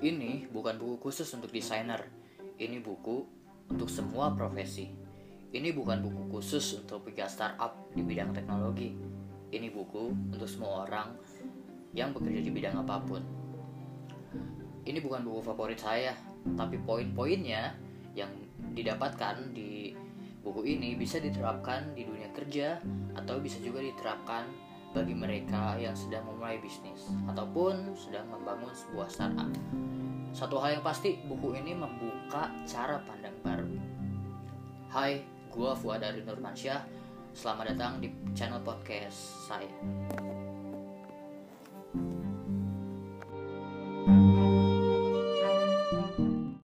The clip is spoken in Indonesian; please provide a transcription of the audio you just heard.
Ini bukan buku khusus untuk desainer. Ini buku untuk semua profesi. Ini bukan buku khusus untuk pegiat startup di bidang teknologi. Ini buku untuk semua orang yang bekerja di bidang apa pun. Ini bukan buku favorit saya, tapi poin-poinnya yang didapatkan di buku ini bisa diterapkan di dunia kerja atau bisa juga diterapkan bagi mereka yang sedang memulai bisnis ataupun sedang membangun sebuah startup. Satu hal yang pasti, buku ini membuka cara pandang baru. Hai, gua Fuad Ari Nurmansyah. Selamat datang di channel podcast saya.